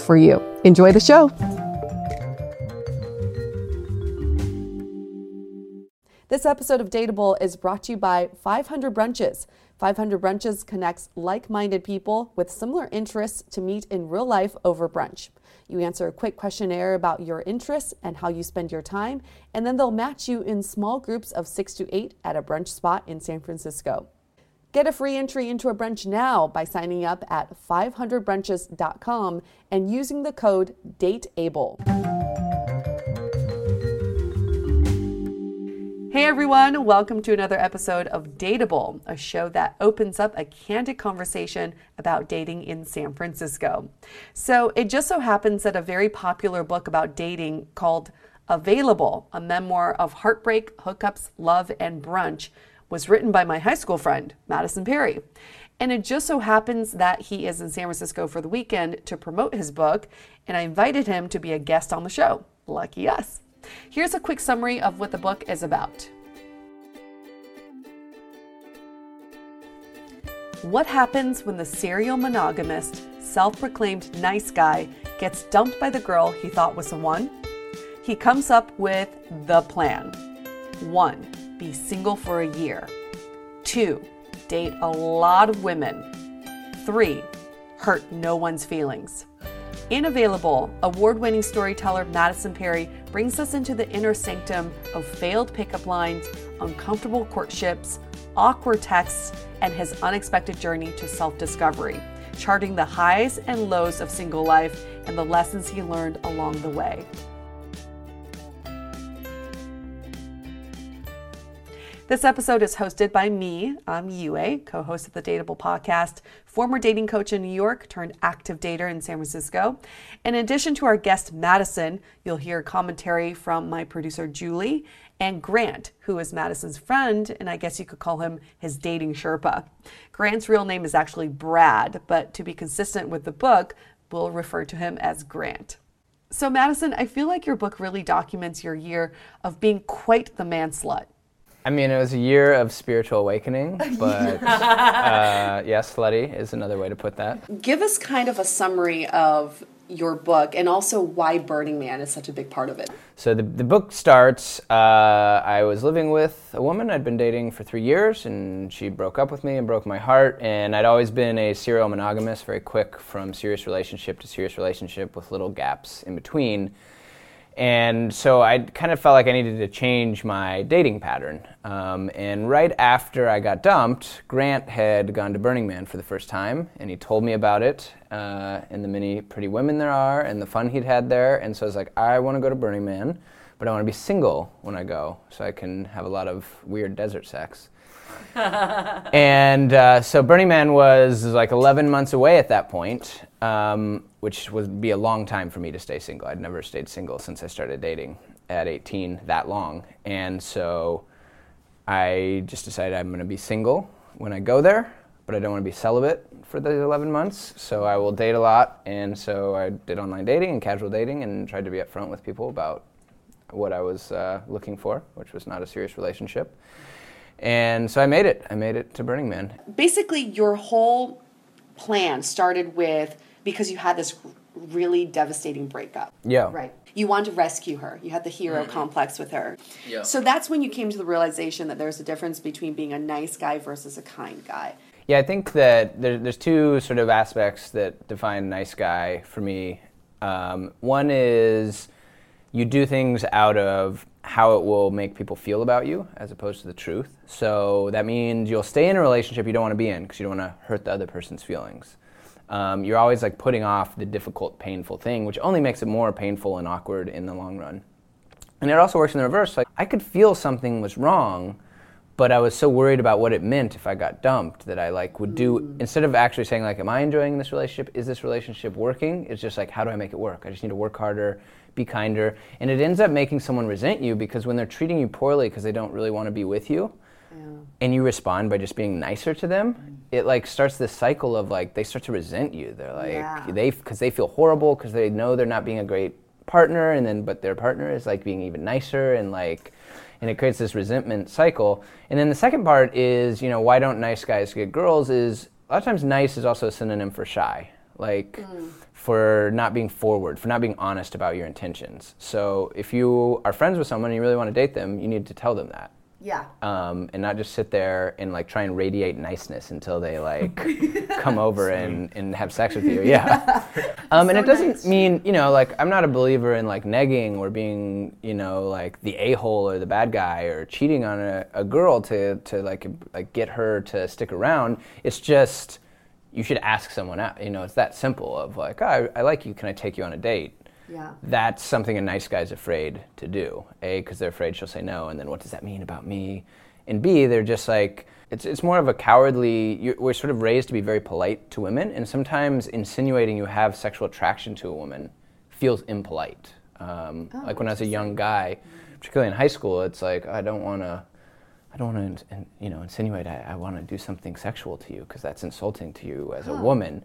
for you. Enjoy the show. This episode of Dateable is brought to you by 500 Brunches. 500 Brunches connects like minded people with similar interests to meet in real life over brunch. You answer a quick questionnaire about your interests and how you spend your time, and then they'll match you in small groups of six to eight at a brunch spot in San Francisco. Get a free entry into a brunch now by signing up at 500brunches.com and using the code DATEABLE. Hey everyone, welcome to another episode of Dateable, a show that opens up a candid conversation about dating in San Francisco. So, it just so happens that a very popular book about dating called Available, a memoir of heartbreak, hookups, love, and brunch was written by my high school friend, Matteson Perry. And it just so happens that he is in San Francisco for the weekend to promote his book, and I invited him to be a guest on the show. Lucky us. Here's a quick summary of what the book is about. What happens when the serial monogamist, self proclaimed nice guy, gets dumped by the girl he thought was the one? He comes up with the plan. 1 be single for a year. Two, date a lot of women. Three, hurt no one's feelings. In Available, award winning storyteller Matteson Perry brings us into the inner sanctum of failed pickup lines, uncomfortable courtships, awkward texts, and his unexpected journey to self discovery, charting the highs and lows of single life and the lessons he learned along the way. This episode is hosted by me. I'm Yue, co host of the Dateable podcast, former dating coach in New York turned active dater in San Francisco. In addition to our guest Matteson, you'll hear commentary from my producer Julie and Grant, who is Matteson's friend, and I guess you could call him his dating Sherpa. Grant's real name is actually Brad, but to be consistent with the book, we'll refer to him as Grant. So, Matteson, I feel like your book really documents your year of being quite the man slut. I mean, it was a year of spiritual awakening, but uh, yeah, slutty is another way to put that. Give us kind of a summary of your book and also why Burning Man is such a big part of it. So the, the book starts, uh, I was living with a woman I'd been dating for three years, and she broke up with me and broke my heart. And I'd always been a serial monogamist, very quick from serious relationship to serious relationship with little gaps in between. And so I kind of felt like I needed to change my dating pattern. Um, and right after I got dumped, Grant had gone to Burning Man for the first time, and he told me about it uh, and the many pretty women there are and the fun he'd had there. And so I was like, I want to go to Burning Man, but I want to be single when I go so I can have a lot of weird desert sex. and uh, so Burning Man was like 11 months away at that point, um, which would be a long time for me to stay single. I'd never stayed single since I started dating at 18 that long. And so I just decided I'm going to be single when I go there, but I don't want to be celibate for the 11 months. So I will date a lot. And so I did online dating and casual dating and tried to be upfront with people about what I was uh, looking for, which was not a serious relationship. And so I made it. I made it to Burning Man. Basically, your whole plan started with because you had this really devastating breakup. Yeah. Right. You wanted to rescue her. You had the hero mm-hmm. complex with her. Yeah. So that's when you came to the realization that there's a difference between being a nice guy versus a kind guy. Yeah, I think that there, there's two sort of aspects that define nice guy for me. Um, one is you do things out of how it will make people feel about you as opposed to the truth. So that means you'll stay in a relationship you don't want to be in because you don't want to hurt the other person's feelings. Um, you're always like putting off the difficult, painful thing, which only makes it more painful and awkward in the long run. And it also works in the reverse. Like I could feel something was wrong, but I was so worried about what it meant if I got dumped that I like would do mm. instead of actually saying like, "Am I enjoying this relationship? Is this relationship working?" It's just like, "How do I make it work? I just need to work harder, be kinder. And it ends up making someone resent you because when they're treating you poorly because they don't really want to be with you. And you respond by just being nicer to them, it like starts this cycle of like they start to resent you. They're like yeah. they because they feel horrible because they know they're not being a great partner, and then but their partner is like being even nicer and like. And it creates this resentment cycle. And then the second part is, you know, why don't nice guys get girls? Is a lot of times nice is also a synonym for shy. Like, mm for not being forward, for not being honest about your intentions. So if you are friends with someone and you really want to date them, you need to tell them that. Yeah. Um, and not just sit there and like try and radiate niceness until they like come over and, and have sex with you. Yeah. Um, and so it doesn't nice. mean, you know, like I'm not a believer in like negging or being, you know, like the a hole or the bad guy or cheating on a, a girl to, to like, like get her to stick around. It's just, you should ask someone out. You know, it's that simple of like, oh, I, I like you. Can I take you on a date? Yeah. That's something a nice guy's afraid to do. A, because they're afraid she'll say no, and then what does that mean about me? And B, they're just like, it's, it's more of a cowardly, we're sort of raised to be very polite to women, and sometimes insinuating you have sexual attraction to a woman feels impolite. Um, oh, like when I was a young guy, particularly in high school, it's like, I don't want to I don't want to, you know, insinuate I, I want to do something sexual to you because that's insulting to you as a woman.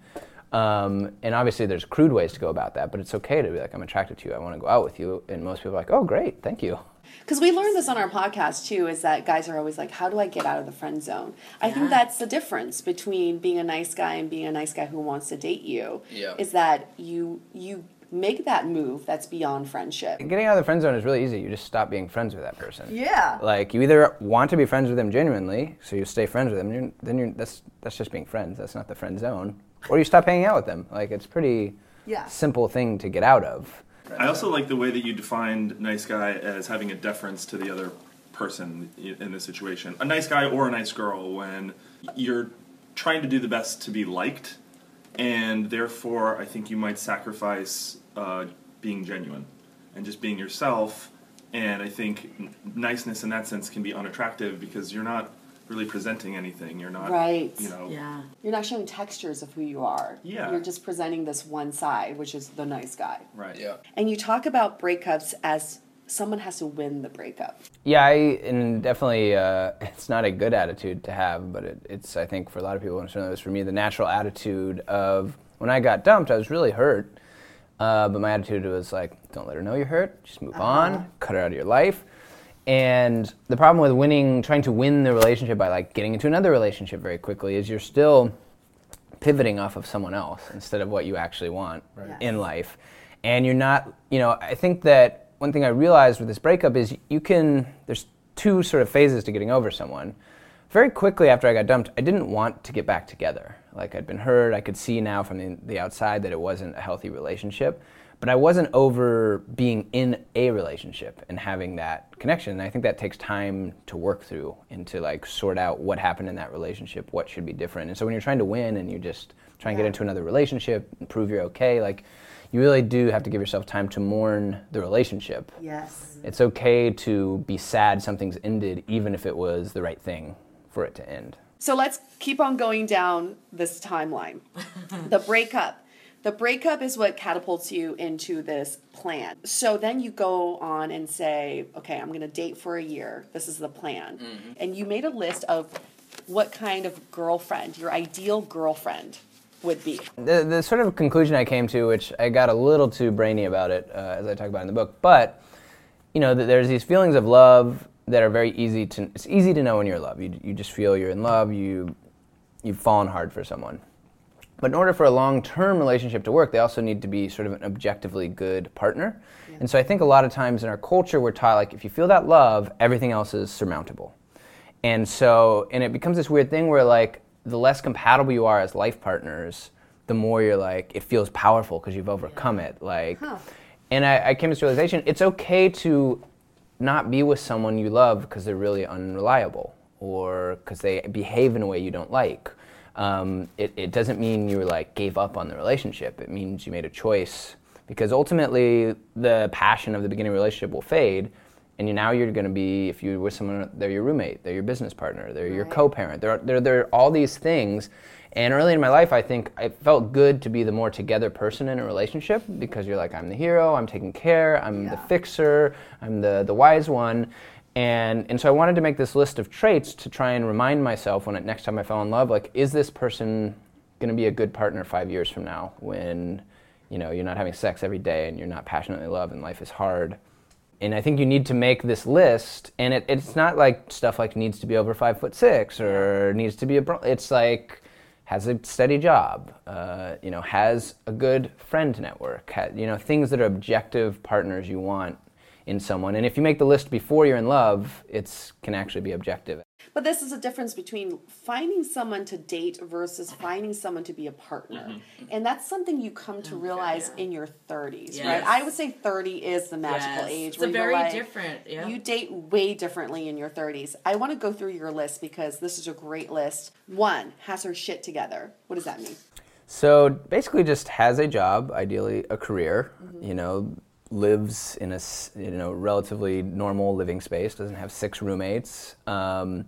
Um, and obviously, there's crude ways to go about that, but it's okay to be like, I'm attracted to you. I want to go out with you. And most people are like, oh, great, thank you. Because we learned this on our podcast too, is that guys are always like, how do I get out of the friend zone? I think that's the difference between being a nice guy and being a nice guy who wants to date you. Yeah. Is that you you make that move that's beyond friendship. Getting out of the friend zone is really easy. You just stop being friends with that person. Yeah. Like you either want to be friends with them genuinely, so you stay friends with them. You're, then you're that's that's just being friends. That's not the friend zone. Or you stop hanging out with them. Like it's pretty. Yeah. simple thing to get out of. I also like the way that you defined nice guy as having a deference to the other person in this situation. A nice guy or a nice girl when you're trying to do the best to be liked, and therefore I think you might sacrifice uh, being genuine and just being yourself. And I think niceness in that sense can be unattractive because you're not really presenting anything. You're not, Right. You know, Yeah. You're not showing textures of who you are. Yeah. You're just presenting this one side, which is the nice guy. right. Yeah. And you talk about breakups as someone has to win the breakup. Yeah, I and definitely uh, it's not a good attitude to have, but it, it's I think for a lot of people, and certainly it was for me, the natural attitude of when I got dumped, I was really hurt, uh, but my attitude was like, don't let her know you're hurt, just move on, cut her out of your life. And the problem with winning, trying to win the relationship by like getting into another relationship very quickly, is you're still pivoting off of someone else instead of what you actually want in life. And you're not, you know, I think that one thing I realized with this breakup is you can, there's two sort of phases to getting over someone. Very quickly after I got dumped, I didn't want to get back together. Like I'd been hurt, I could see now from the, the outside that it wasn't a healthy relationship. But I wasn't over being in a relationship and having that connection. And I think that takes time to work through and to like sort out what happened in that relationship, what should be different. And so when you're trying to win and you just try and get into another relationship and prove you're okay, like you really do have to give yourself time to mourn the relationship. Yes. It's okay to be sad something's ended, even if it was the right thing for it to end. So let's keep on going down this timeline. the breakup. The breakup is what catapults you into this plan. So then you go on and say, okay, I'm going to date for a year. This is the plan. And you made a list of what kind of girlfriend, your ideal girlfriend, would be. the, the sort of conclusion I came to, which I got a little too brainy about it, uh, as I talk about in the book, but you know, there's these feelings of love that are very easy to. It's easy to know when you're in love. You, you just feel you're in love. You you've fallen hard for someone. But in order for a long-term relationship to work, they also need to be sort of an objectively good partner. And so I think a lot of times in our culture, we're taught like if you feel that love, everything else is surmountable. And so, and it becomes this weird thing where like the less compatible you are as life partners, the more you're like it feels powerful because you've overcome it. Like, and I, I came to this realization: it's okay to not be with someone you love because they're really unreliable or because they behave in a way you don't like. Um, it, it doesn't mean you like gave up on the relationship. It means you made a choice. Because ultimately the passion of the beginning of relationship will fade and you, now you're going to be if you're with someone they're your roommate they're your business partner they're your co-parent they're, they're, they're all these things. And early in my life i think it felt good to be the more together person in a relationship because you're like i'm the hero i'm taking care i'm the fixer i'm the, the wise one and, and so i wanted to make this list of traits to try and remind myself when it, next time i fell in love like is this person going to be a good partner five years from now when you know you're not having sex every day and you're not passionately in love and life is hard and I think you need to make this list, and it, it's not like stuff like needs to be over five foot six or needs to be a. It's like has a steady job, uh, you know, has a good friend network, ha- you know, things that are objective partners you want in someone. And if you make the list before you're in love, it's can actually be objective. But this is a difference between finding someone to date versus finding someone to be a partner. Mm-hmm. And that's something you come to realize in your 30s, right? I would say 30 is the magical Yes. age. It's a where you're very like- different, yeah. You date way differently in your 30s. I want to go through your list because this is a great list. One, has her shit together. What does that mean? So basically, just has a job, ideally a career. Mm-hmm. You know, lives in a you know relatively normal living space. Doesn't have six roommates, um,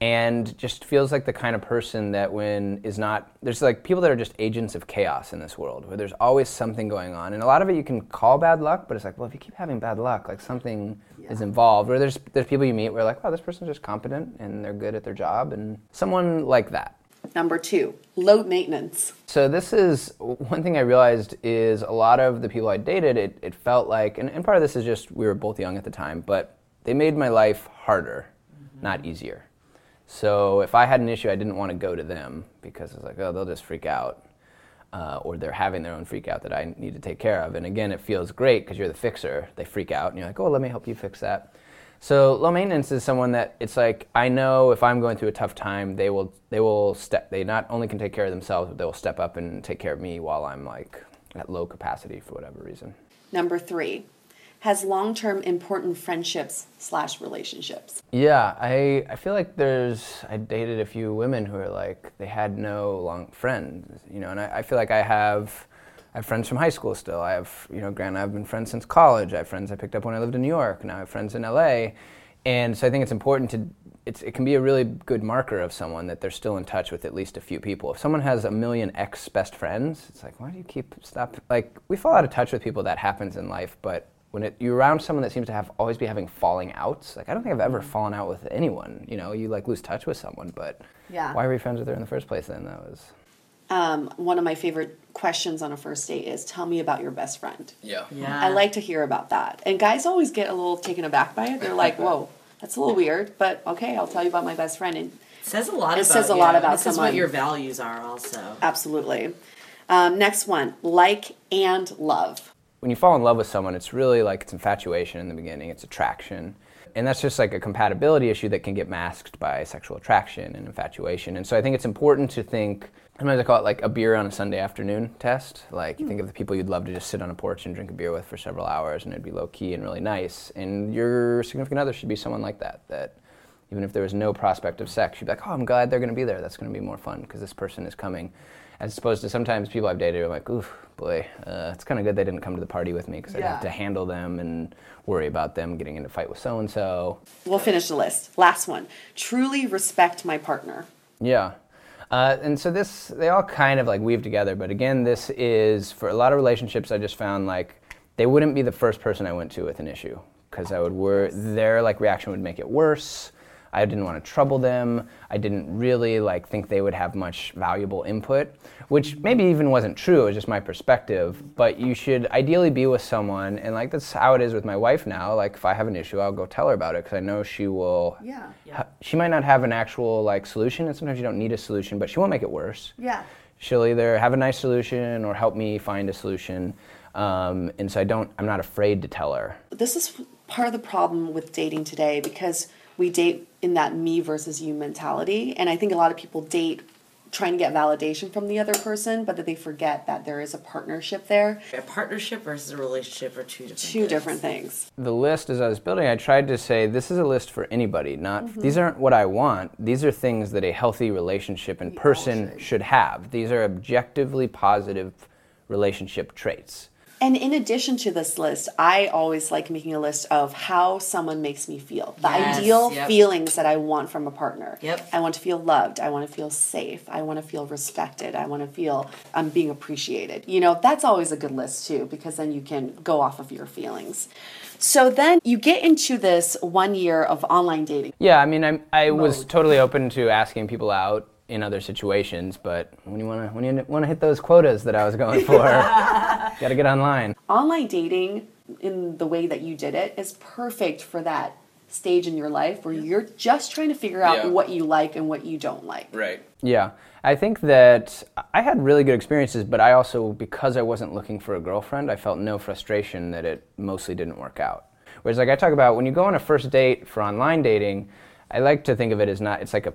and just feels like the kind of person that when is not there's like people that are just agents of chaos in this world, where there's always something going on, and a lot of it you can call bad luck, but it's like well if you keep having bad luck, like something is involved. Or there's there's people you meet where like wow this person's just competent and they're good at their job, and someone like that. Number two, low maintenance. So this is one thing I realized is a lot of the people I dated, it, it felt like, and, and part of this is just we were both young at the time, but they made my life harder, not easier. So if I had an issue, I didn't want to go to them because it's like, oh, they'll just freak out. Uh, or they're having their own freak out that I need to take care of. And again, it feels great because you're the fixer. They freak out, and you're like, oh, let me help you fix that. So low maintenance is someone that it's like I know if I'm going through a tough time, they will they will step. They not only can take care of themselves, but they will step up and take care of me while I'm like at low capacity for whatever reason. Number three, has long term important friendships slash relationships. Yeah, I, I feel like there's, I dated a few women who are like, they had no long friends, you know, and I, I feel like I have, I have friends from high school still. I have, you know, Grant, I've been friends since college. I have friends I picked up when I lived in New York. Now I have friends in LA. And so I think it's important to, it's, it can be a really good marker of someone that they're still in touch with at least a few people. If someone has a million ex best friends, it's like, why do you keep, stop? Like, we fall out of touch with people, that happens in life, but when it, you're around someone that seems to have always be having falling outs, like I don't think I've ever mm-hmm. fallen out with anyone. You know, you like lose touch with someone, but Yeah. why were you friends with her in the first place? Then that was Um, one of my favorite questions on a first date is tell me about your best friend. yeah. Yeah. I like to hear about that. And guys always get a little taken aback by it. They're like, whoa, that's a little weird, but okay, I'll tell you about my best friend. And says a lot It about says a you. lot about This is someone. what your values are also. absolutely. Um, next one like and love. when you fall in love with someone, it's really like it's infatuation in the beginning, it's attraction. And that's just like a compatibility issue that can get masked by sexual attraction and infatuation. And so I think it's important to think, sometimes I call it like a beer on a Sunday afternoon test. Like you think of the people you'd love to just sit on a porch and drink a beer with for several hours and it'd be low key and really nice. And your significant other should be someone like that, that even if there was no prospect of sex, you'd be like, oh, I'm glad they're going to be there. That's going to be more fun because this person is coming. As opposed to sometimes people I've dated are like, ooh, boy, uh, it's kind of good they didn't come to the party with me because I'd have to handle them and worry about them getting into a fight with so and so. We'll finish the list. Last one truly respect my partner. Yeah. Uh, and so this, they all kind of like weave together. But again, this is for a lot of relationships. I just found like they wouldn't be the first person I went to with an issue because I would wor- their like reaction would make it worse. I didn't want to trouble them. I didn't really like think they would have much valuable input, which maybe even wasn't true. It was just my perspective. But you should ideally be with someone, and like that's how it is with my wife now. Like if I have an issue, I'll go tell her about it because I know she will Yeah. ha- she might not have an actual like solution and sometimes you don't need a solution but she won't make it worse Yeah. she'll either have a nice solution or help me find a solution um, and so i don't i'm not afraid to tell her This is part of the problem with dating today because we date in that me versus you mentality. And I think a lot of people date trying to get validation from the other person, but that they forget that there is a partnership there. A partnership versus a relationship are two different Two things. different things. the list as i was building i tried to say this is a list for anybody not mm-hmm. these aren't what i want these are things that a healthy relationship and person should have these are objectively positive relationship traits And in addition to this list, I always like making a list of how someone makes me feel. The Yes, ideal yep. feelings that I want from a partner. Yep. I want to feel loved. I want to feel safe. I want to feel respected. I want to feel I'm being appreciated. You know, that's always a good list too, because then you can go off of your feelings. So then you get into this one year of online dating. Yeah, I mean, I'm, I was totally open to asking people out in other situations, but when you want to when you want to hit those quotas that I was going for, got to get online. Online dating, in the way that you did it, is perfect for that stage in your life where you're just trying to figure out Yeah. what you like and what you don't like. Right. Yeah, I think that I had really good experiences, but I also because I wasn't looking for a girlfriend, I felt no frustration that it mostly didn't work out. Whereas, like I talk about, when you go on a first date for online dating, I like to think of it as not. It's like a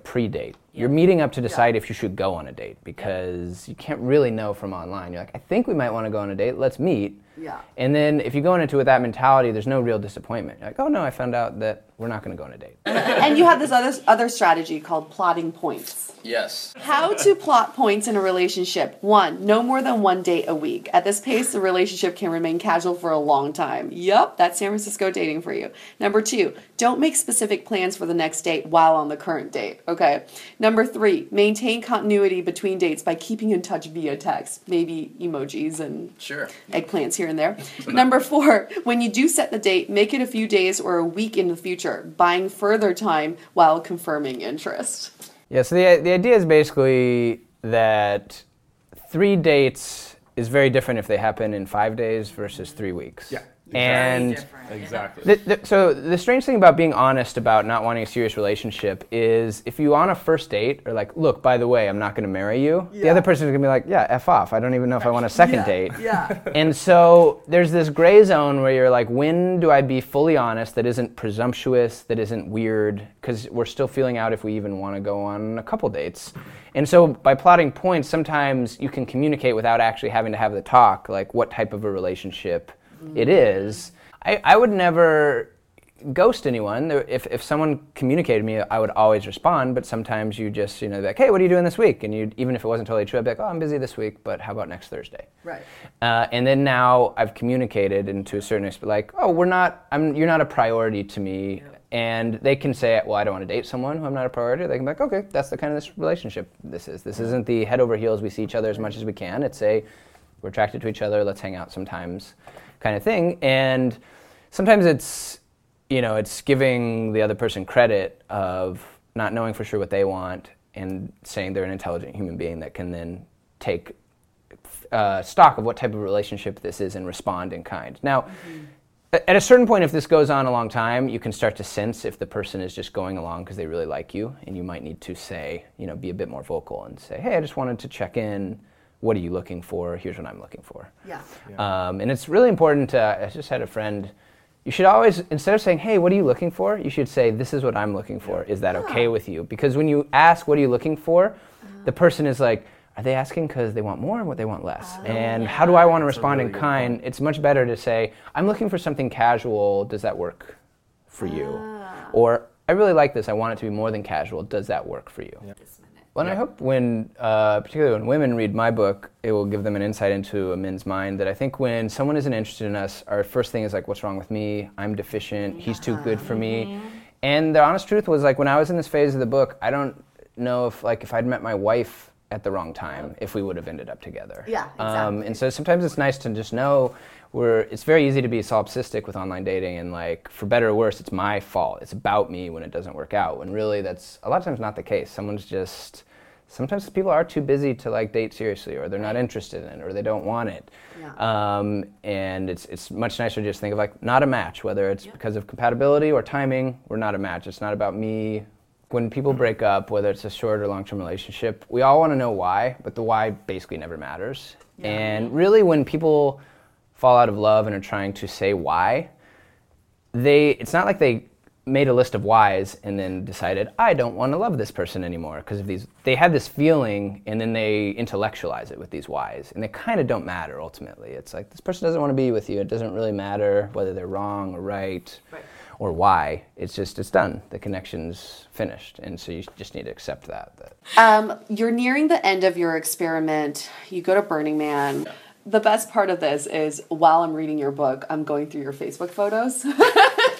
You're meeting up to decide if you should go on a date because you can't really know from online. You're like, I think we might want to go on a date. Let's meet. Yeah. And then if you go into it with that mentality, there's no real disappointment. You're like, oh no, I found out that we're not going to go on a date. and you have this other other strategy called plotting points. yes. How to plot points in a relationship. One, no more than one date a week. At this pace, the relationship can remain casual for a long time. Yup, that's San Francisco dating for you. Number two, don't make specific plans for the next date while on the current date. Okay. Number three, maintain continuity between dates by keeping in touch via text, maybe emojis and Sure. eggplants here and there. Number four, when you do set the date, make it a few days or a week in the future, buying further time while confirming interest. Yeah, so the, the idea is basically that three dates is very different if they happen in five days versus three weeks. Yeah. And Exactly. the, the, so the strange thing about being honest about not wanting a serious relationship is if you on a first date are like, look, by the way, I'm not going to marry you. The other person is going to be like, yeah, f off. I don't even know if I want a second date. Yeah. And so there's this gray zone where you're like, when do I be fully honest that isn't presumptuous, that isn't weird? Because we're still feeling out if we even want to go on a couple dates. And so by plotting points, sometimes you can communicate without actually having to have the talk, like what type of a relationship it is. I, I would never ghost anyone. If, if someone communicated to me, I would always respond. But sometimes you just, you know, be like, hey, what are you doing this week? And you, even if it wasn't totally true, I'd be like, oh, I'm busy this week, but how about next Thursday? Right. Uh, and then now I've communicated, and to a certain extent, like, oh, we're not, I'm, you're not a priority to me. And they can say, well, I don't want to date someone who I'm not a priority. They can be like, okay, that's the kind of this relationship this is. This isn't the head over heels. We see each other as much as we can. It's a, we're attracted to each other. Let's hang out sometimes, kind of thing. And sometimes it's, you know, it's giving the other person credit of not knowing for sure what they want and saying they're an intelligent human being that can then take uh, stock of what type of relationship this is and respond in kind. Now, a- at a certain point, if this goes on a long time, you can start to sense if the person is just going along because they really like you, and you might need to say, you know, be a bit more vocal and say, hey, I just wanted to check in. What are you looking for? Here's what I'm looking for. Yeah. Um, and it's really important to, I just had a friend, you should always, instead of saying, hey, what are you looking for? You should say, this is what I'm looking for. Is that okay with you? Because when you ask, what are you looking for? The person is like, are they asking because they want more or what they want less? and how do I want to respond in kind? It's much better to say, I'm looking for something casual. Does that work for you? Or, I really like this. I want it to be more than casual. Does that work for you? Well, and I hope when, uh, particularly when women read my book, it will give them an insight into a man's mind. That I think when someone isn't interested in us, our first thing is like, "What's wrong with me? I'm deficient. He's too good for me." And the honest truth was like, when I was in this phase of the book, I don't know if like if I'd met my wife at the wrong time, if we would have ended up together. Yeah, Um, exactly. and so sometimes it's nice to just know where it's very easy to be solipsistic with online dating and like for better or worse it's my fault. It's about me when it doesn't work out when really that's a lot of times not the case. Someone's just sometimes people are too busy to like date seriously or they're not interested in it or they don't want it. Um, and it's, it's much nicer to just think of like not a match whether it's because of compatibility or timing we're not a match. It's not about me. When people break up, whether it's a short or long term relationship, we all want to know why, but the why basically never matters. yeah. And really, when people fall out of love and are trying to say why, they it's not like they made a list of whys and then decided I don't want to love this person anymore because of these they had this feeling and then they intellectualize it with these whys and they kind of don't matter ultimately. It's like this person doesn't want to be with you. It doesn't really matter whether they're wrong or right, or why. It's just it's done. The connection's finished. And so you just need to accept that, that Um, you're nearing the end of your experiment. You go to Burning Man. The best part of this is while I'm reading your book, I'm going through your Facebook photos.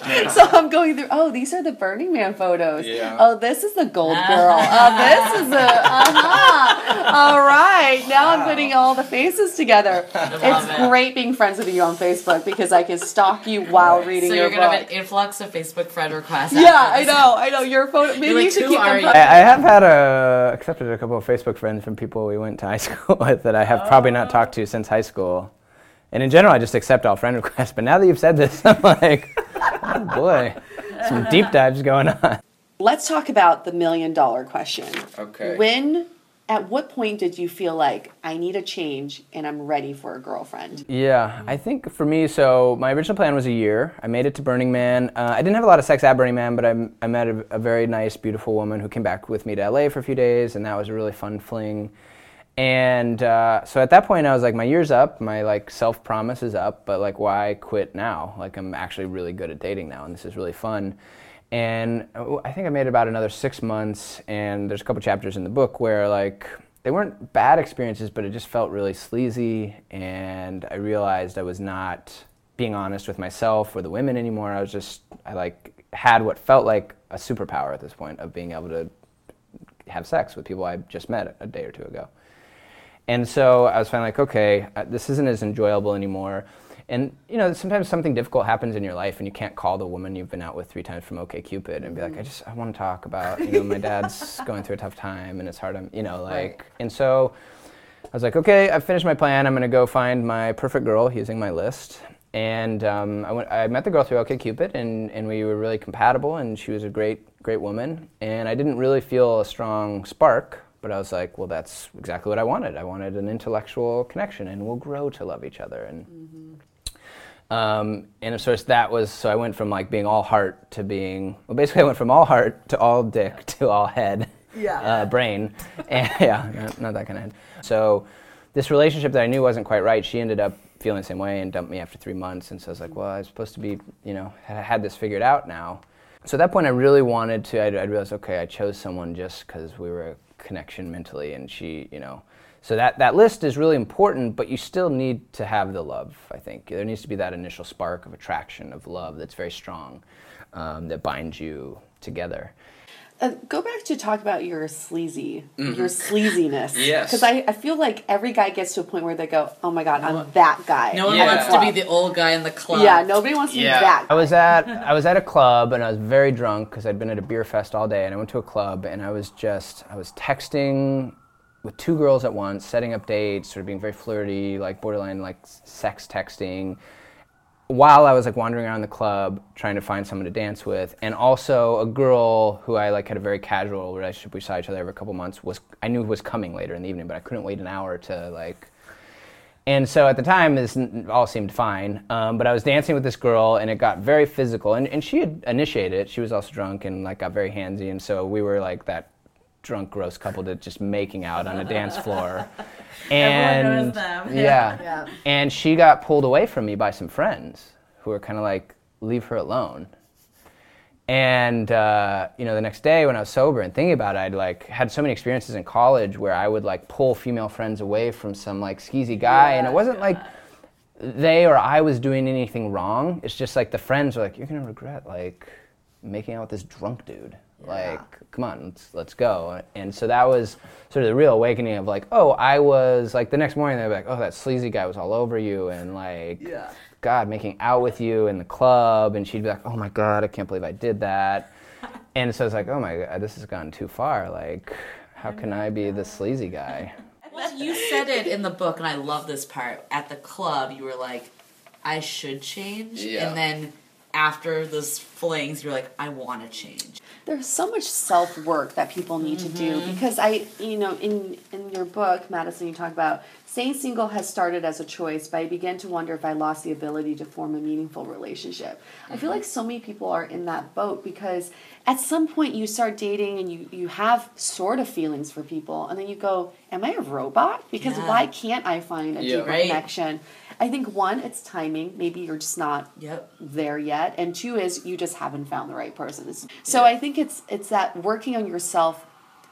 so I'm going through, oh, these are the Burning Man photos. Yeah. Oh, this is the gold girl. Oh, this is the, uh-huh. All right. Now I'm putting all the faces together. It's it. great being friends with you on Facebook because I can stalk you while reading So you're gonna book. have an influx of Facebook friend requests. yeah, I know. I know. Your photo. Maybe like, you should keep them you?" I, I have had a accepted a couple of Facebook friends from people we went to high school with that I have probably not talked to since high school. And in general, I just accept all friend requests. But now that you've said this, I'm like, oh boy, some deep dives going on. Let's talk about the million dollar question. Okay. When, at what point did you feel like I need a change and I'm ready for a girlfriend? Yeah, I think for me, so my original plan was a year. I made it to Burning Man. Uh, I didn't have a lot of sex at Burning Man, but I, I met a, a very nice, beautiful woman who came back with me to LA for a few days, and that was a really fun fling. And uh, so at that point, I was like, my year's up, my like self promise is up, but like, why quit now? Like, I'm actually really good at dating now, and this is really fun. And uh, I think I made about another six months, and there's a couple chapters in the book where like they weren't bad experiences, but it just felt really sleazy, and I realized I was not being honest with myself or the women anymore. I was just I like had what felt like a superpower at this point of being able to have sex with people I just met a day or two ago. And so I was finally like, okay, uh, this isn't as enjoyable anymore. And you know, sometimes something difficult happens in your life, and you can't call the woman you've been out with three times from OkCupid and be like, I just I want to talk about, you know, my dad's going through a tough time, and it's hard. I'm, you know, like, and so I was like, okay, I've finished my plan. I'm going to go find my perfect girl using my list. and um, I, went, I met the girl through OkCupid, and, and we were really compatible, and she was a great great woman. And I didn't really feel a strong spark, but I was like, well, that's exactly what I wanted. I wanted an intellectual connection, and we'll grow to love each other. And mm-hmm. um, and of course, that was so I went from like being all heart to being well, basically I went from all heart to all dick to all head, yeah, uh, brain, and yeah, not, not that kind of head. So this relationship that I knew wasn't quite right, she ended up feeling the same way and dumped me after three months. And so I was like, well, I was supposed to be, you know, I had this figured out now. So at that point, I really wanted to. I, I realized, okay, I chose someone just because we were connection mentally, and she, you know. So that that list is really important, but you still need to have the love. I think there needs to be that initial spark of attraction, of love that's very strong, um, that binds you together. Uh, go back to talk about your sleazy, mm-hmm. your sleaziness. yes. Because I, I feel like every guy gets to a point where they go, oh my god, I'm that guy. No one yeah. wants to be the old guy in the club. Yeah, nobody wants to yeah. be that. Guy. I was at I was at a club and I was very drunk because I'd been at a beer fest all day and I went to a club and I was just I was texting with two girls at once, setting up dates, sort of being very flirty, like borderline like sex texting while I was like wandering around the club trying to find someone to dance with, and also a girl who I like had a very casual relationship. We saw each other every couple months. Was I knew was coming later in the evening, but I couldn't wait an hour to like. And so at the time, this all seemed fine. Um, but I was dancing with this girl, and it got very physical. And, and she had initiated it. She was also drunk and like got very handsy, and so we were like that drunk, gross couple to just making out on a dance floor. and yeah. yeah. And she got pulled away from me by some friends who were kind of like, leave her alone. And uh, you know, the next day when I was sober and thinking about it, I'd like had so many experiences in college where I would like pull female friends away from some like skeezy guy, yeah, and it wasn't yeah. like they or I was doing anything wrong. It's just like the friends were like, "You're gonna regret like making out with this drunk dude." Like, come on, let's let's go. And so that was sort of the real awakening of like, oh, I was like the next morning they'd be like, oh, that sleazy guy was all over you, and like, yeah. God, making out with you in the club, and she'd be like, oh my God, I can't believe I did that. and so it's like, oh my God, this has gone too far. Like, how oh can I be the sleazy guy? Well, you said it in the book, and I love this part. At the club, you were like, I should change, yeah. and then after those flings, you're like, I want to change there's so much self work that people need mm-hmm. to do mm-hmm. because I, you know, in in your book, Matteson, you talk about staying single has started as a choice, but I began to wonder if I lost the ability to form a meaningful relationship. Mm-hmm. I feel mm-hmm. like so many people are in that boat because at some point you start dating and you you have sort of feelings for people, and then you go, "Am I a robot? Because yeah. why can't I find a yeah, deeper right. connection?" I think one, it's timing. Maybe you're just not yep. there yet, and two is you just haven't found the right person. So I think it's it's that working on yourself,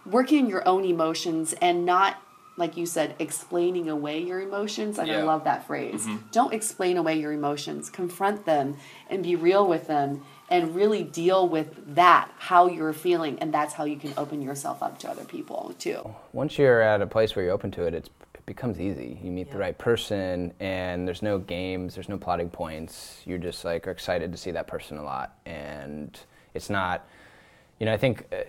working on your own emotions, and not like you said, explaining away your emotions. And yeah. I love that phrase. Mm-hmm. Don't explain away your emotions. Confront them and be real with them and really deal with that, how you're feeling. And that's how you can open yourself up to other people too. Once you're at a place where you're open to it, it's becomes easy. You meet yeah. the right person, and there's no games, there's no plotting points. You're just like are excited to see that person a lot, and it's not. You know, I think uh,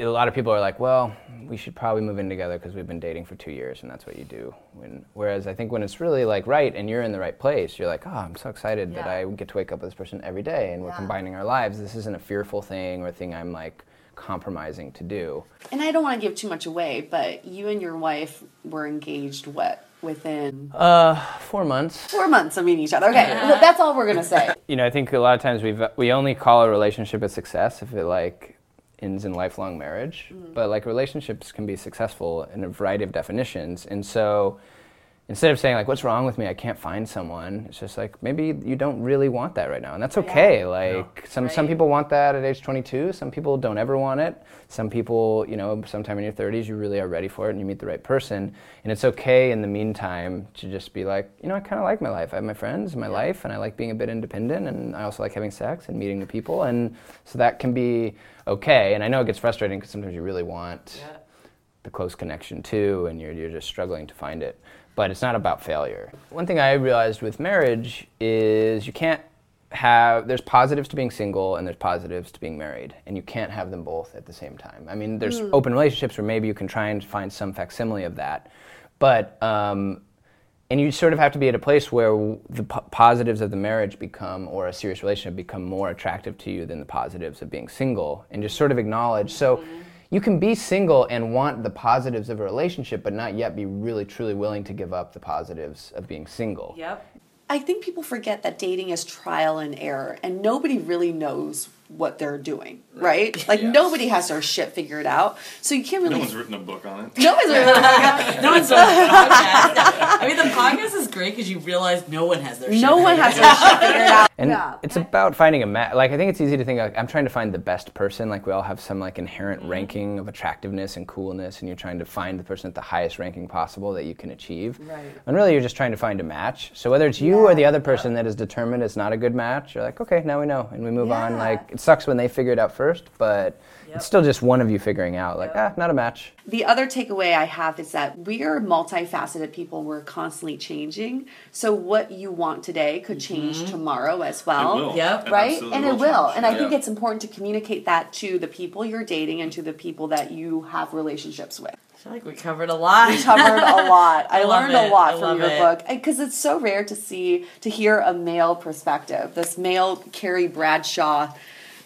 a lot of people are like, well, we should probably move in together because we've been dating for two years, and that's what you do. When, whereas I think when it's really like right and you're in the right place, you're like, oh, I'm so excited yeah. that I get to wake up with this person every day, and we're combining our lives. This isn't a fearful thing or a thing I'm like compromising to do. And I don't want to give too much away, but you and your wife were engaged what within uh four months four months of meeting each other okay yeah. that's all we're gonna say you know i think a lot of times we we only call a relationship a success if it like ends in lifelong marriage mm-hmm. but like relationships can be successful in a variety of definitions and so instead of saying like what's wrong with me i can't find someone it's just like maybe you don't really want that right now and that's okay yeah. like no. some right. some people want that at age 22 some people don't ever want it some people you know sometime in your 30s you really are ready for it and you meet the right person and it's okay in the meantime to just be like you know i kind of like my life i have my friends and my yeah. life and i like being a bit independent and i also like having sex and meeting new people and so that can be okay and i know it gets frustrating because sometimes you really want yeah. The close connection too and you're, you're just struggling to find it. But it's not about failure. One thing I realized with marriage is you can't have there's positives to being single and there's positives to being married and you can't have them both at the same time. I mean there's mm. open relationships where maybe you can try and find some facsimile of that. But um, and you sort of have to be at a place where the p- positives of the marriage become or a serious relationship become more attractive to you than the positives of being single and just sort of acknowledge. So you can be single and want the positives of a relationship but not yet be really truly willing to give up the positives of being single Yep. I think people forget that dating is trial and error, and nobody really knows what they're doing, right? Like Yes. nobody has their shit figured out, so you can't really. No one's written a book on it. no one's really. No one's on the podcast. I mean, the podcast is great because you realize no one has their shit no one figured has their shit figured out. and Yeah. it's about finding a match like i think it's easy to think like i'm trying to find the best person like we all have some like inherent mm-hmm. ranking of attractiveness and coolness and you're trying to find the person at the highest ranking possible that you can achieve Right. and really you're just trying to find a match so whether it's you or the other person that is determined it's not a good match you're like okay now we know and we move on like it sucks when they figure it out first but it's still just one of you figuring out like ah not a match The other takeaway I have is that we are multifaceted people. We're constantly changing. So what you want today could change tomorrow as well. It will. Yep. Right? absolutely And it will. change. And I think it's important to communicate that to the people you're dating and to the people that you have relationships with. I feel like we covered a lot. We covered a lot. I, I learned a lot I from your it. book because it's so rare to see to hear a male perspective. This male Carrie Bradshaw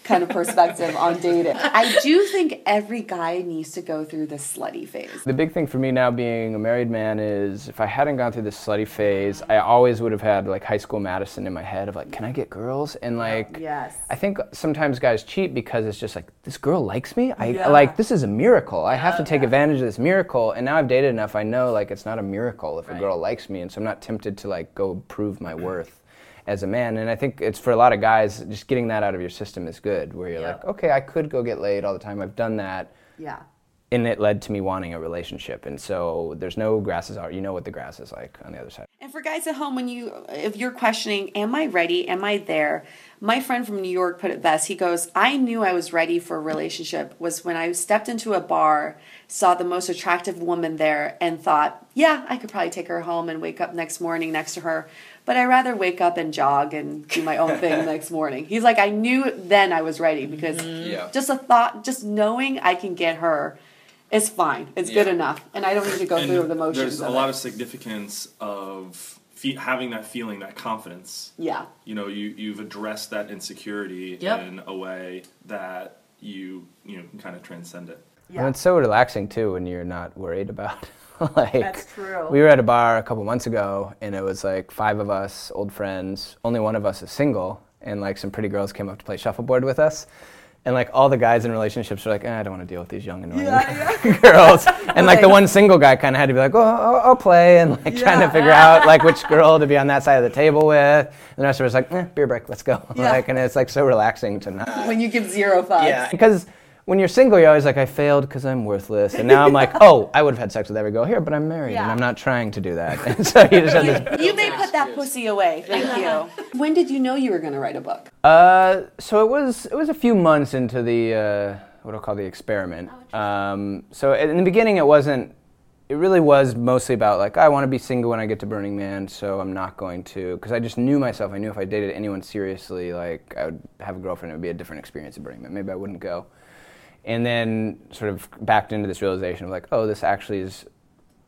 kind of perspective on dating. I do think every guy needs to go through this slutty phase. The big thing for me now being a married man is if I hadn't gone through this slutty phase, I always would have had like high school Matteson in my head of like, can I get girls? And like, Yes. I think sometimes guys cheat because it's just like, this girl likes me? I Yeah. like, this is a miracle. I have to take advantage of this miracle. And now I've dated enough, I know like it's not a miracle if a girl likes me. And so I'm not tempted to like go prove my mm. worth as a man. And I think it's for a lot of guys, just getting that out of your system is good, where you're like, okay, I could go get laid all the time. I've done that Yeah. and it led to me wanting a relationship. And so there's no grasses are. You know what the grass is like on the other side. And for guys at home, when you, if you're questioning, am I ready? Am I there? My friend from New York put it best. He goes, I knew I was ready for a relationship was when I stepped into a bar, saw the most attractive woman there, and thought, yeah, I could probably take her home and wake up next morning next to her. But I rather wake up and jog and do my own thing the next morning. He's like, I knew then I was ready because mm-hmm. Yeah. just a thought, just knowing I can get her is fine. It's good enough. And I don't need to go through the motions. There's a of lot it. of significance of fe- having that feeling, that confidence. Yeah. You know, you you've addressed that insecurity Yep. in a way that you you know can kind of transcend it. Yeah. And it's so relaxing too when you're not worried about. like That's true. we were at a bar a couple months ago, and it was like five of us, old friends. Only one of us is single, and like some pretty girls came up to play shuffleboard with us. And like all the guys in relationships are like, eh, I don't want to deal with these young annoying girls. And like the one single guy kind of had to be like, oh, I'll, I'll play, and like trying to figure out like which girl to be on that side of the table with. And the rest of us like, eh, beer break, let's go. Yeah. Like, and it's like so relaxing to not. when you give zero fucks. Because when you're single, you're always like, I failed because I'm worthless. And now I'm like, oh, I would have had sex with every girl here, but I'm married and I'm not trying to do that. And so you just have this. You may put that pussy away. Thank you. When did you know you were going to write a book? Uh, so it was it was a few months into the uh, what I'll call the experiment. Um, so in the beginning, it wasn't. It really was mostly about like I want to be single when I get to Burning Man, so I'm not going to because I just knew myself. I knew if I dated anyone seriously, like I would have a girlfriend, it would be a different experience at Burning Man. Maybe I wouldn't go. And then sort of backed into this realization of like, oh, this actually is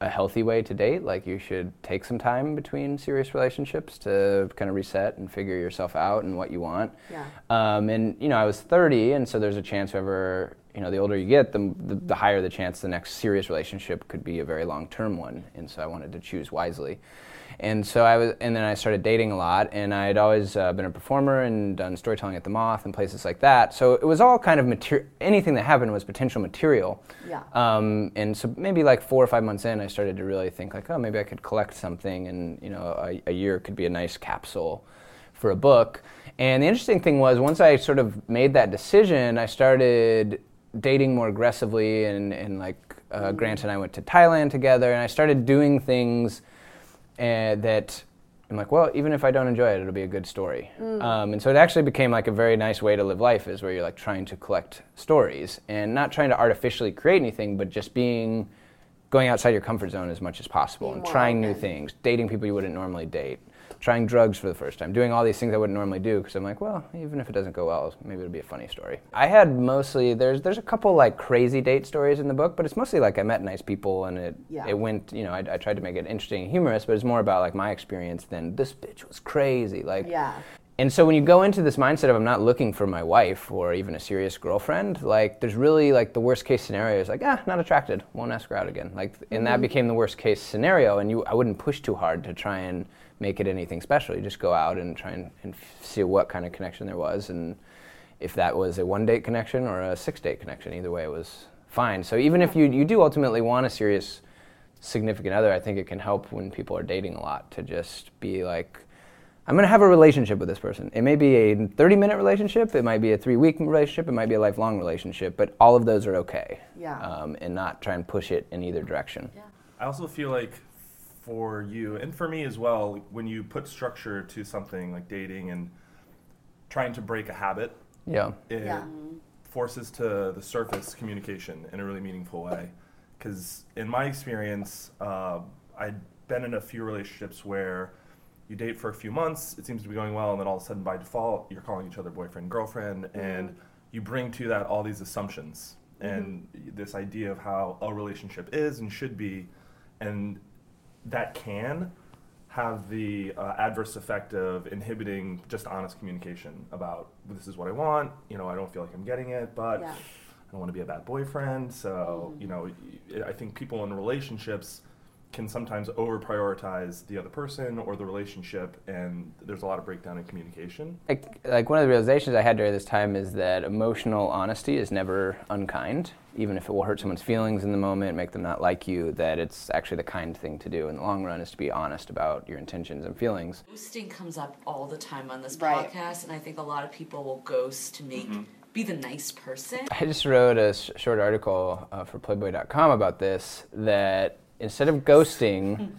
a healthy way to date. Like you should take some time between serious relationships to kind of reset and figure yourself out and what you want. Yeah. Um, and you know, I was 30, and so there's a chance whoever you know, the older you get, the, the, the higher the chance the next serious relationship could be a very long-term one. And so I wanted to choose wisely. And so I was, and then I started dating a lot, and I had always uh, been a performer and done storytelling at the Moth and places like that. So it was all kind of material. Anything that happened was potential material. Yeah. Um, and so maybe like four or five months in, I started to really think like, oh, maybe I could collect something, and you know, a, a year could be a nice capsule for a book. And the interesting thing was, once I sort of made that decision, I started dating more aggressively, and, and like uh, Grant and I went to Thailand together, and I started doing things uh, that I'm like, well, even if I don't enjoy it, it'll be a good story. Um, and so it actually became like a very nice way to live life, is where you're like trying to collect stories and not trying to artificially create anything, but just being going outside your comfort zone as much as possible Being and trying new things, dating people you wouldn't normally date. Trying drugs for the first time, doing all these things I wouldn't normally do because I'm like, well, even if it doesn't go well, maybe it'll be a funny story. I had mostly there's there's a couple like crazy date stories in the book, but it's mostly like I met nice people and it Yeah. it went you know I, I tried to make it interesting and humorous, but it's more about like my experience than this bitch was crazy like. Yeah. And so when you go into this mindset of I'm not looking for my wife or even a serious girlfriend, like there's really like the worst case scenario is like ah not attracted, won't ask her out again. Like and that became the worst case scenario. And you I wouldn't push too hard to try and make it anything special. You just go out and try and, and see what kind of connection there was, and if that was a one date connection or a six date connection, either way it was fine. So even if you you do ultimately want a serious significant other, I think it can help when people are dating a lot to just be like, I'm going to have a relationship with this person. It may be a 30 minute relationship, it might be a three week relationship, it might be a lifelong relationship, but all of those are okay. Yeah. Um, and not try and push it in either direction. I also feel like for you and for me as well, when you put structure to something like dating and trying to break a habit, Yeah. it Yeah. forces to the surface communication in a really meaningful way. Because in my experience, uh, I'd been in a few relationships where you date for a few months, it seems to be going well, and then all of a sudden, by default, you're calling each other boyfriend, girlfriend, and you bring to that all these assumptions and this idea of how a relationship is and should be, and that can have the uh, adverse effect of inhibiting just honest communication about this is what I want. You know, I don't feel like I'm getting it, but Yeah. I don't want to be a bad boyfriend. So you know, I think people in relationships can sometimes over prioritize the other person or the relationship, and there's a lot of breakdown in communication. Like, like one of the realizations I had during this time is that emotional honesty is never unkind, even if it will hurt someone's feelings in the moment, make them not like you. That it's actually the kind thing to do in the long run is to be honest about your intentions and feelings. Ghosting comes up all the time on this Right. podcast, and I think a lot of people will ghost to make be the nice person. I just wrote a sh- short article uh, for Playboy.com about this. That instead of ghosting,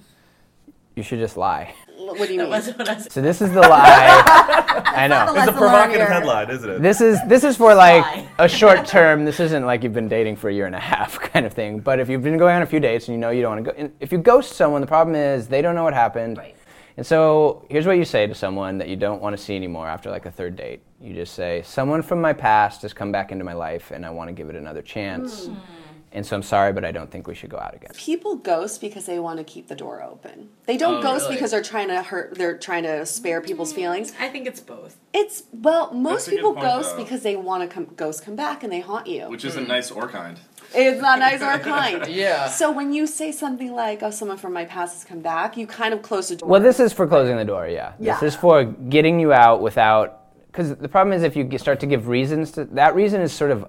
you should just lie. What do you mean? That's what I said. So this is the lie. I know. Lesson It's a provocative headline, isn't it? This is this is for like a short term. This isn't like you've been dating for a year and a half kind of thing. But if you've been going on a few dates and you know you don't want to go, and if you ghost someone, the problem is they don't know what happened. Right. And so here's what you say to someone that you don't want to see anymore after like a third date. You just say, "Someone from my past has come back into my life, and I want to give it another chance." Hmm. And so I'm sorry, but I don't think we should go out again. People ghost because they want to keep the door open. They don't Oh, ghost really? because they're trying to hurt. They're trying to spare mm, people's feelings. I think it's both. It's well, most That's people point, ghost though. because they want to come ghost come back and they haunt you. Which isn't mm. nice or kind. It's not nice or kind. Yeah. So when you say something like, "Oh, someone from my past has come back," you kind of close the door. Well, this is for closing the door, yeah. Yeah. This is for getting you out without. Because the problem is if you start to give reasons to. That reason is sort of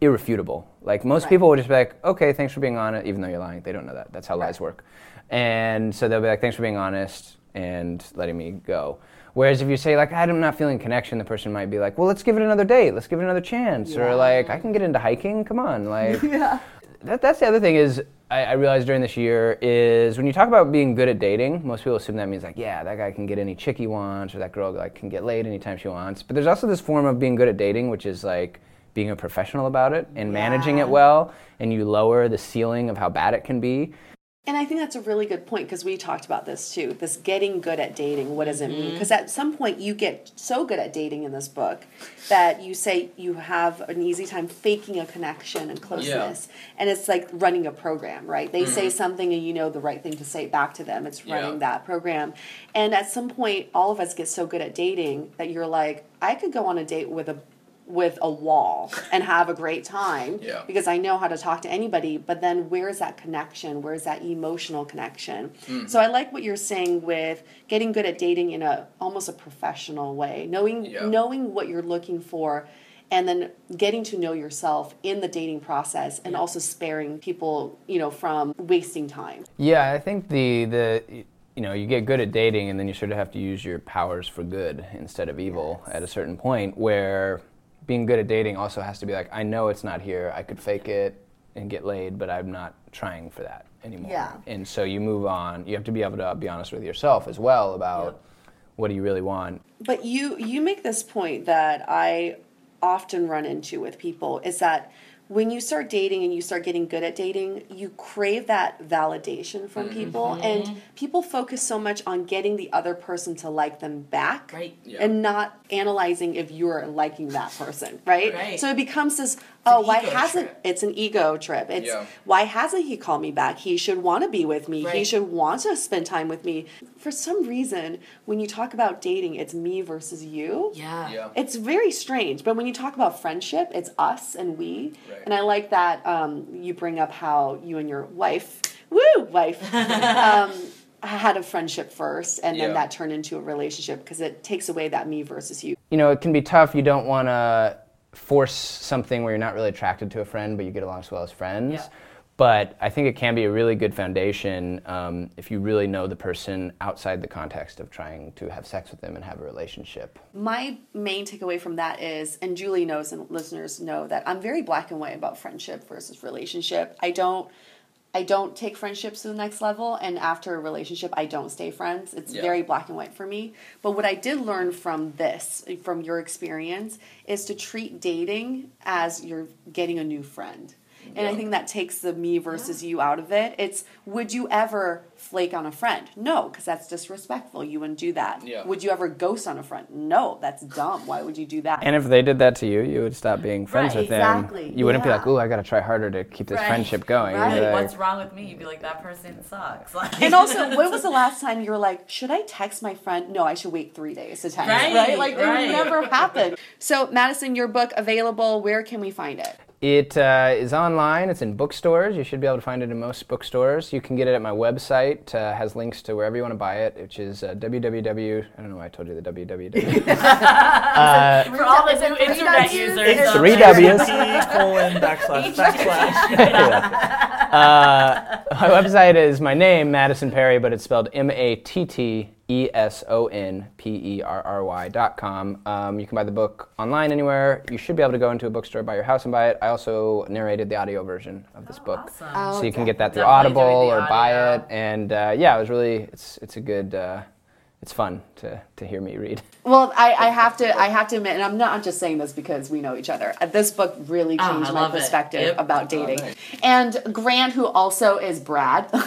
irrefutable. Like most Right. people will just be like, okay, thanks for being honest, even though you're lying. They don't know that. That's how lies work. And so they'll be like, thanks for being honest and letting me go. Whereas if you say like I'm not feeling connection, the person might be like, well, let's give it another date. Let's give it another chance. Yeah. Or like I can get into hiking. Come on, like yeah. that, that's the other thing is I, I realized during this year is when you talk about being good at dating, most people assume that means like, yeah, that guy can get any chick he wants, or that girl like can get laid anytime she wants. But there's also this form of being good at dating, which is like being a professional about it and managing it well, and you lower the ceiling of how bad it can be. And I think that's a really good point because we talked about this too. This getting good at dating. What does it mean? Mm-hmm. Because at some point you get so good at dating in this book that you say you have an easy time faking a connection and closeness. And it's like running a program, right? They say mm-hmm. something and you know the right thing to say back to them. It's running that program. And at some point, all of us get so good at dating that you're like, I could go on a date with a with a wall and have a great time Yeah. because I know how to talk to anybody, but then where's that connection? Where's that emotional connection? Mm-hmm. So I like what you're saying with getting good at dating in a almost a professional way, knowing Yeah. knowing what you're looking for and then getting to know yourself in the dating process and also sparing people, you know, from wasting time. Yeah, I think the the you know you get good at dating, and then you sort of have to use your powers for good instead of evil at a certain point. Where being good at dating also has to be like, I know it's not here. I could fake it and get laid, but I'm not trying for that anymore. Yeah. And so you move on. You have to be able to be honest with yourself as well about what do you really want. But you you make this point that I often run into with people is that when you start dating and you start getting good at dating, you crave that validation from mm-hmm. people, mm-hmm. and people focus so much on getting the other person to like them back, Right. and not analyzing if you're liking that person, right? Right. So it becomes this. Oh, why hasn't trip. it's an ego trip? It's Yeah. why hasn't he called me back? He should want to be with me. Right. He should want to spend time with me. For some reason, when you talk about dating, it's me versus you. Yeah. Yeah. It's very strange, but when you talk about friendship, it's us and we. Right. And I like that um, you bring up how you and your wife, woo, wife, um, had a friendship first, and then Yeah. that turned into a relationship because it takes away that me versus you. you know, it can be tough. You don't want to force something where you're not really attracted to a friend, but you get along so well as friends. Yeah. But I think it can be a really good foundation um, if you really know the person outside the context of trying to have sex with them and have a relationship. My main takeaway from that is, and Julie knows and listeners know that I'm very black and white about friendship versus relationship. I don't. I don't take friendships to the next level, and after a relationship, I don't stay friends. It's Yeah. very black and white for me. But what I did learn from this, from your experience, is to treat dating as you're getting a new friend. And I think that takes the me versus you out of it. It's would you ever flake on a friend? No, because that's disrespectful. You wouldn't do that. Yeah. Would you ever ghost on a friend? No, that's dumb. Why would you do that? And if they did that to you, you would stop being friends Right, with them. exactly, You wouldn't be like, "Ooh, I got to try harder to keep this Right. friendship going." Right. like, What's wrong with me? You'd be like, that person sucks. Like, and also, when was the last time you were like, should I text my friend? No, I should wait three days to text. Right, Like it would never happen. So, Matteson, your book available. Where can we find it? It uh, is online. It's in bookstores. You should be able to find it in most bookstores. You can get it at my website. Uh, has links to wherever you want to buy it, which is uh, www. I don't know why I told you the www. for all the new internet users, It's three. W's. Colon backslash backslash. uh, my website is my name, Matteson Perry, but it's spelled M A T T E S O N P E R R Y dot com. Um, you can buy the book online anywhere. You should be able to go into a bookstore by your house and buy it. I also narrated the audio version of this book, awesome. so you can get that through Definitely Audible or the buy it. And uh, yeah, it was really it's it's a good. Uh, it's fun to, to hear me read. Well, I, I have to I have to admit, and I'm not just saying this because we know each other. Uh, This book really Oh, changed I my perspective Yep. about dating. And Grant, who also is Brad, you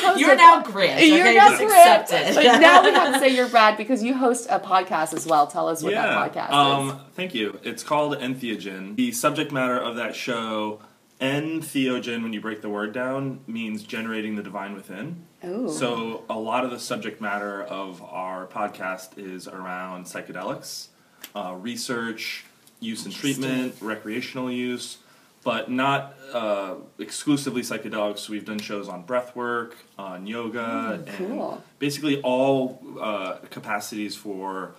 host You're a- now Grant. You're okay? now Just Grant. accept now we have to say you're Brad because you host a podcast as well. Tell us what yeah. that podcast is. um, Thank you. It's called Entheogen. The subject matter of that show, entheogen, when you break the word down, means generating the divine within. Ooh. So a lot of the subject matter of our podcast is around psychedelics, uh, research, use and treatment, recreational use, but not uh, exclusively psychedelics. We've done shows on breath work, on yoga, and cool. basically all uh, capacities for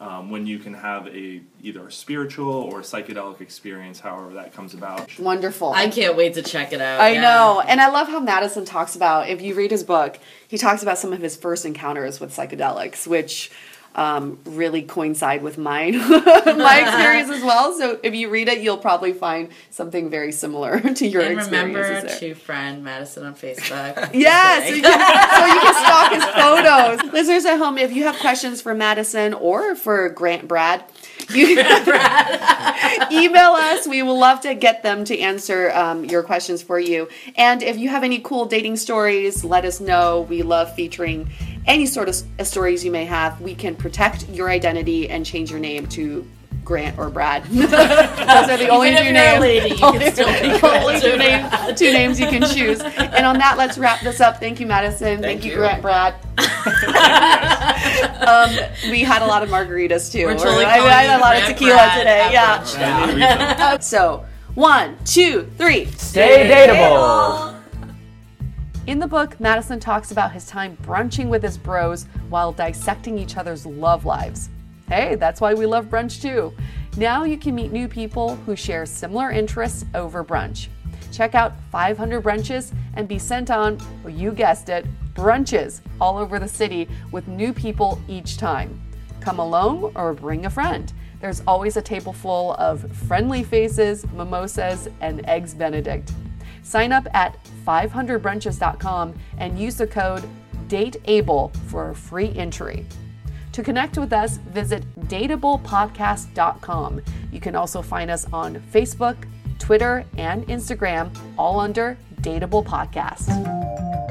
um, when you can have a either a spiritual or psychedelic experience, however that comes about. Wonderful. I can't wait to check it out. I yeah. know. And I love how Matteson talks about, if you read his book, he talks about some of his first encounters with psychedelics, which um, really coincide with mine, my experience as well. So if you read it, you'll probably find something very similar to your And remember to friend Matteson on Facebook. Yes, so you, can, so you can stalk his photos. Listeners at home, if you have questions for Matteson or for Grant Brad, you email us. We will love to get them to answer um, your questions for you. And if you have any cool dating stories, let us know. We love featuring any sort of stories you may have. We can protect your identity and change your name to Grant or Brad. Those are the only two names. lady, you only can still only two, or name, two names you can choose. And on that, let's wrap this up. Thank you, Matteson. Thank, you, you. Grant Brad. um, we had a lot of margaritas too. We're totally I, I had a calling lot of tequila Brad today. Yeah. after I need to read them. So one, two, three. Stay dateable. In the book, Matteson talks about his time brunching with his bros while dissecting each other's love lives. Hey, that's why we love brunch too. Now you can meet new people who share similar interests over brunch. Check out 500 Brunches and be sent on, well, you guessed it, brunches all over the city with new people each time. Come alone or bring a friend. There's always a table full of friendly faces, mimosas, and eggs Benedict. Sign up at 500brunches.com and use the code DATEABLE for a free entry. To connect with us, visit dateablepodcast.com. You can also find us on Facebook, Twitter, and Instagram, all under Dateable Podcast.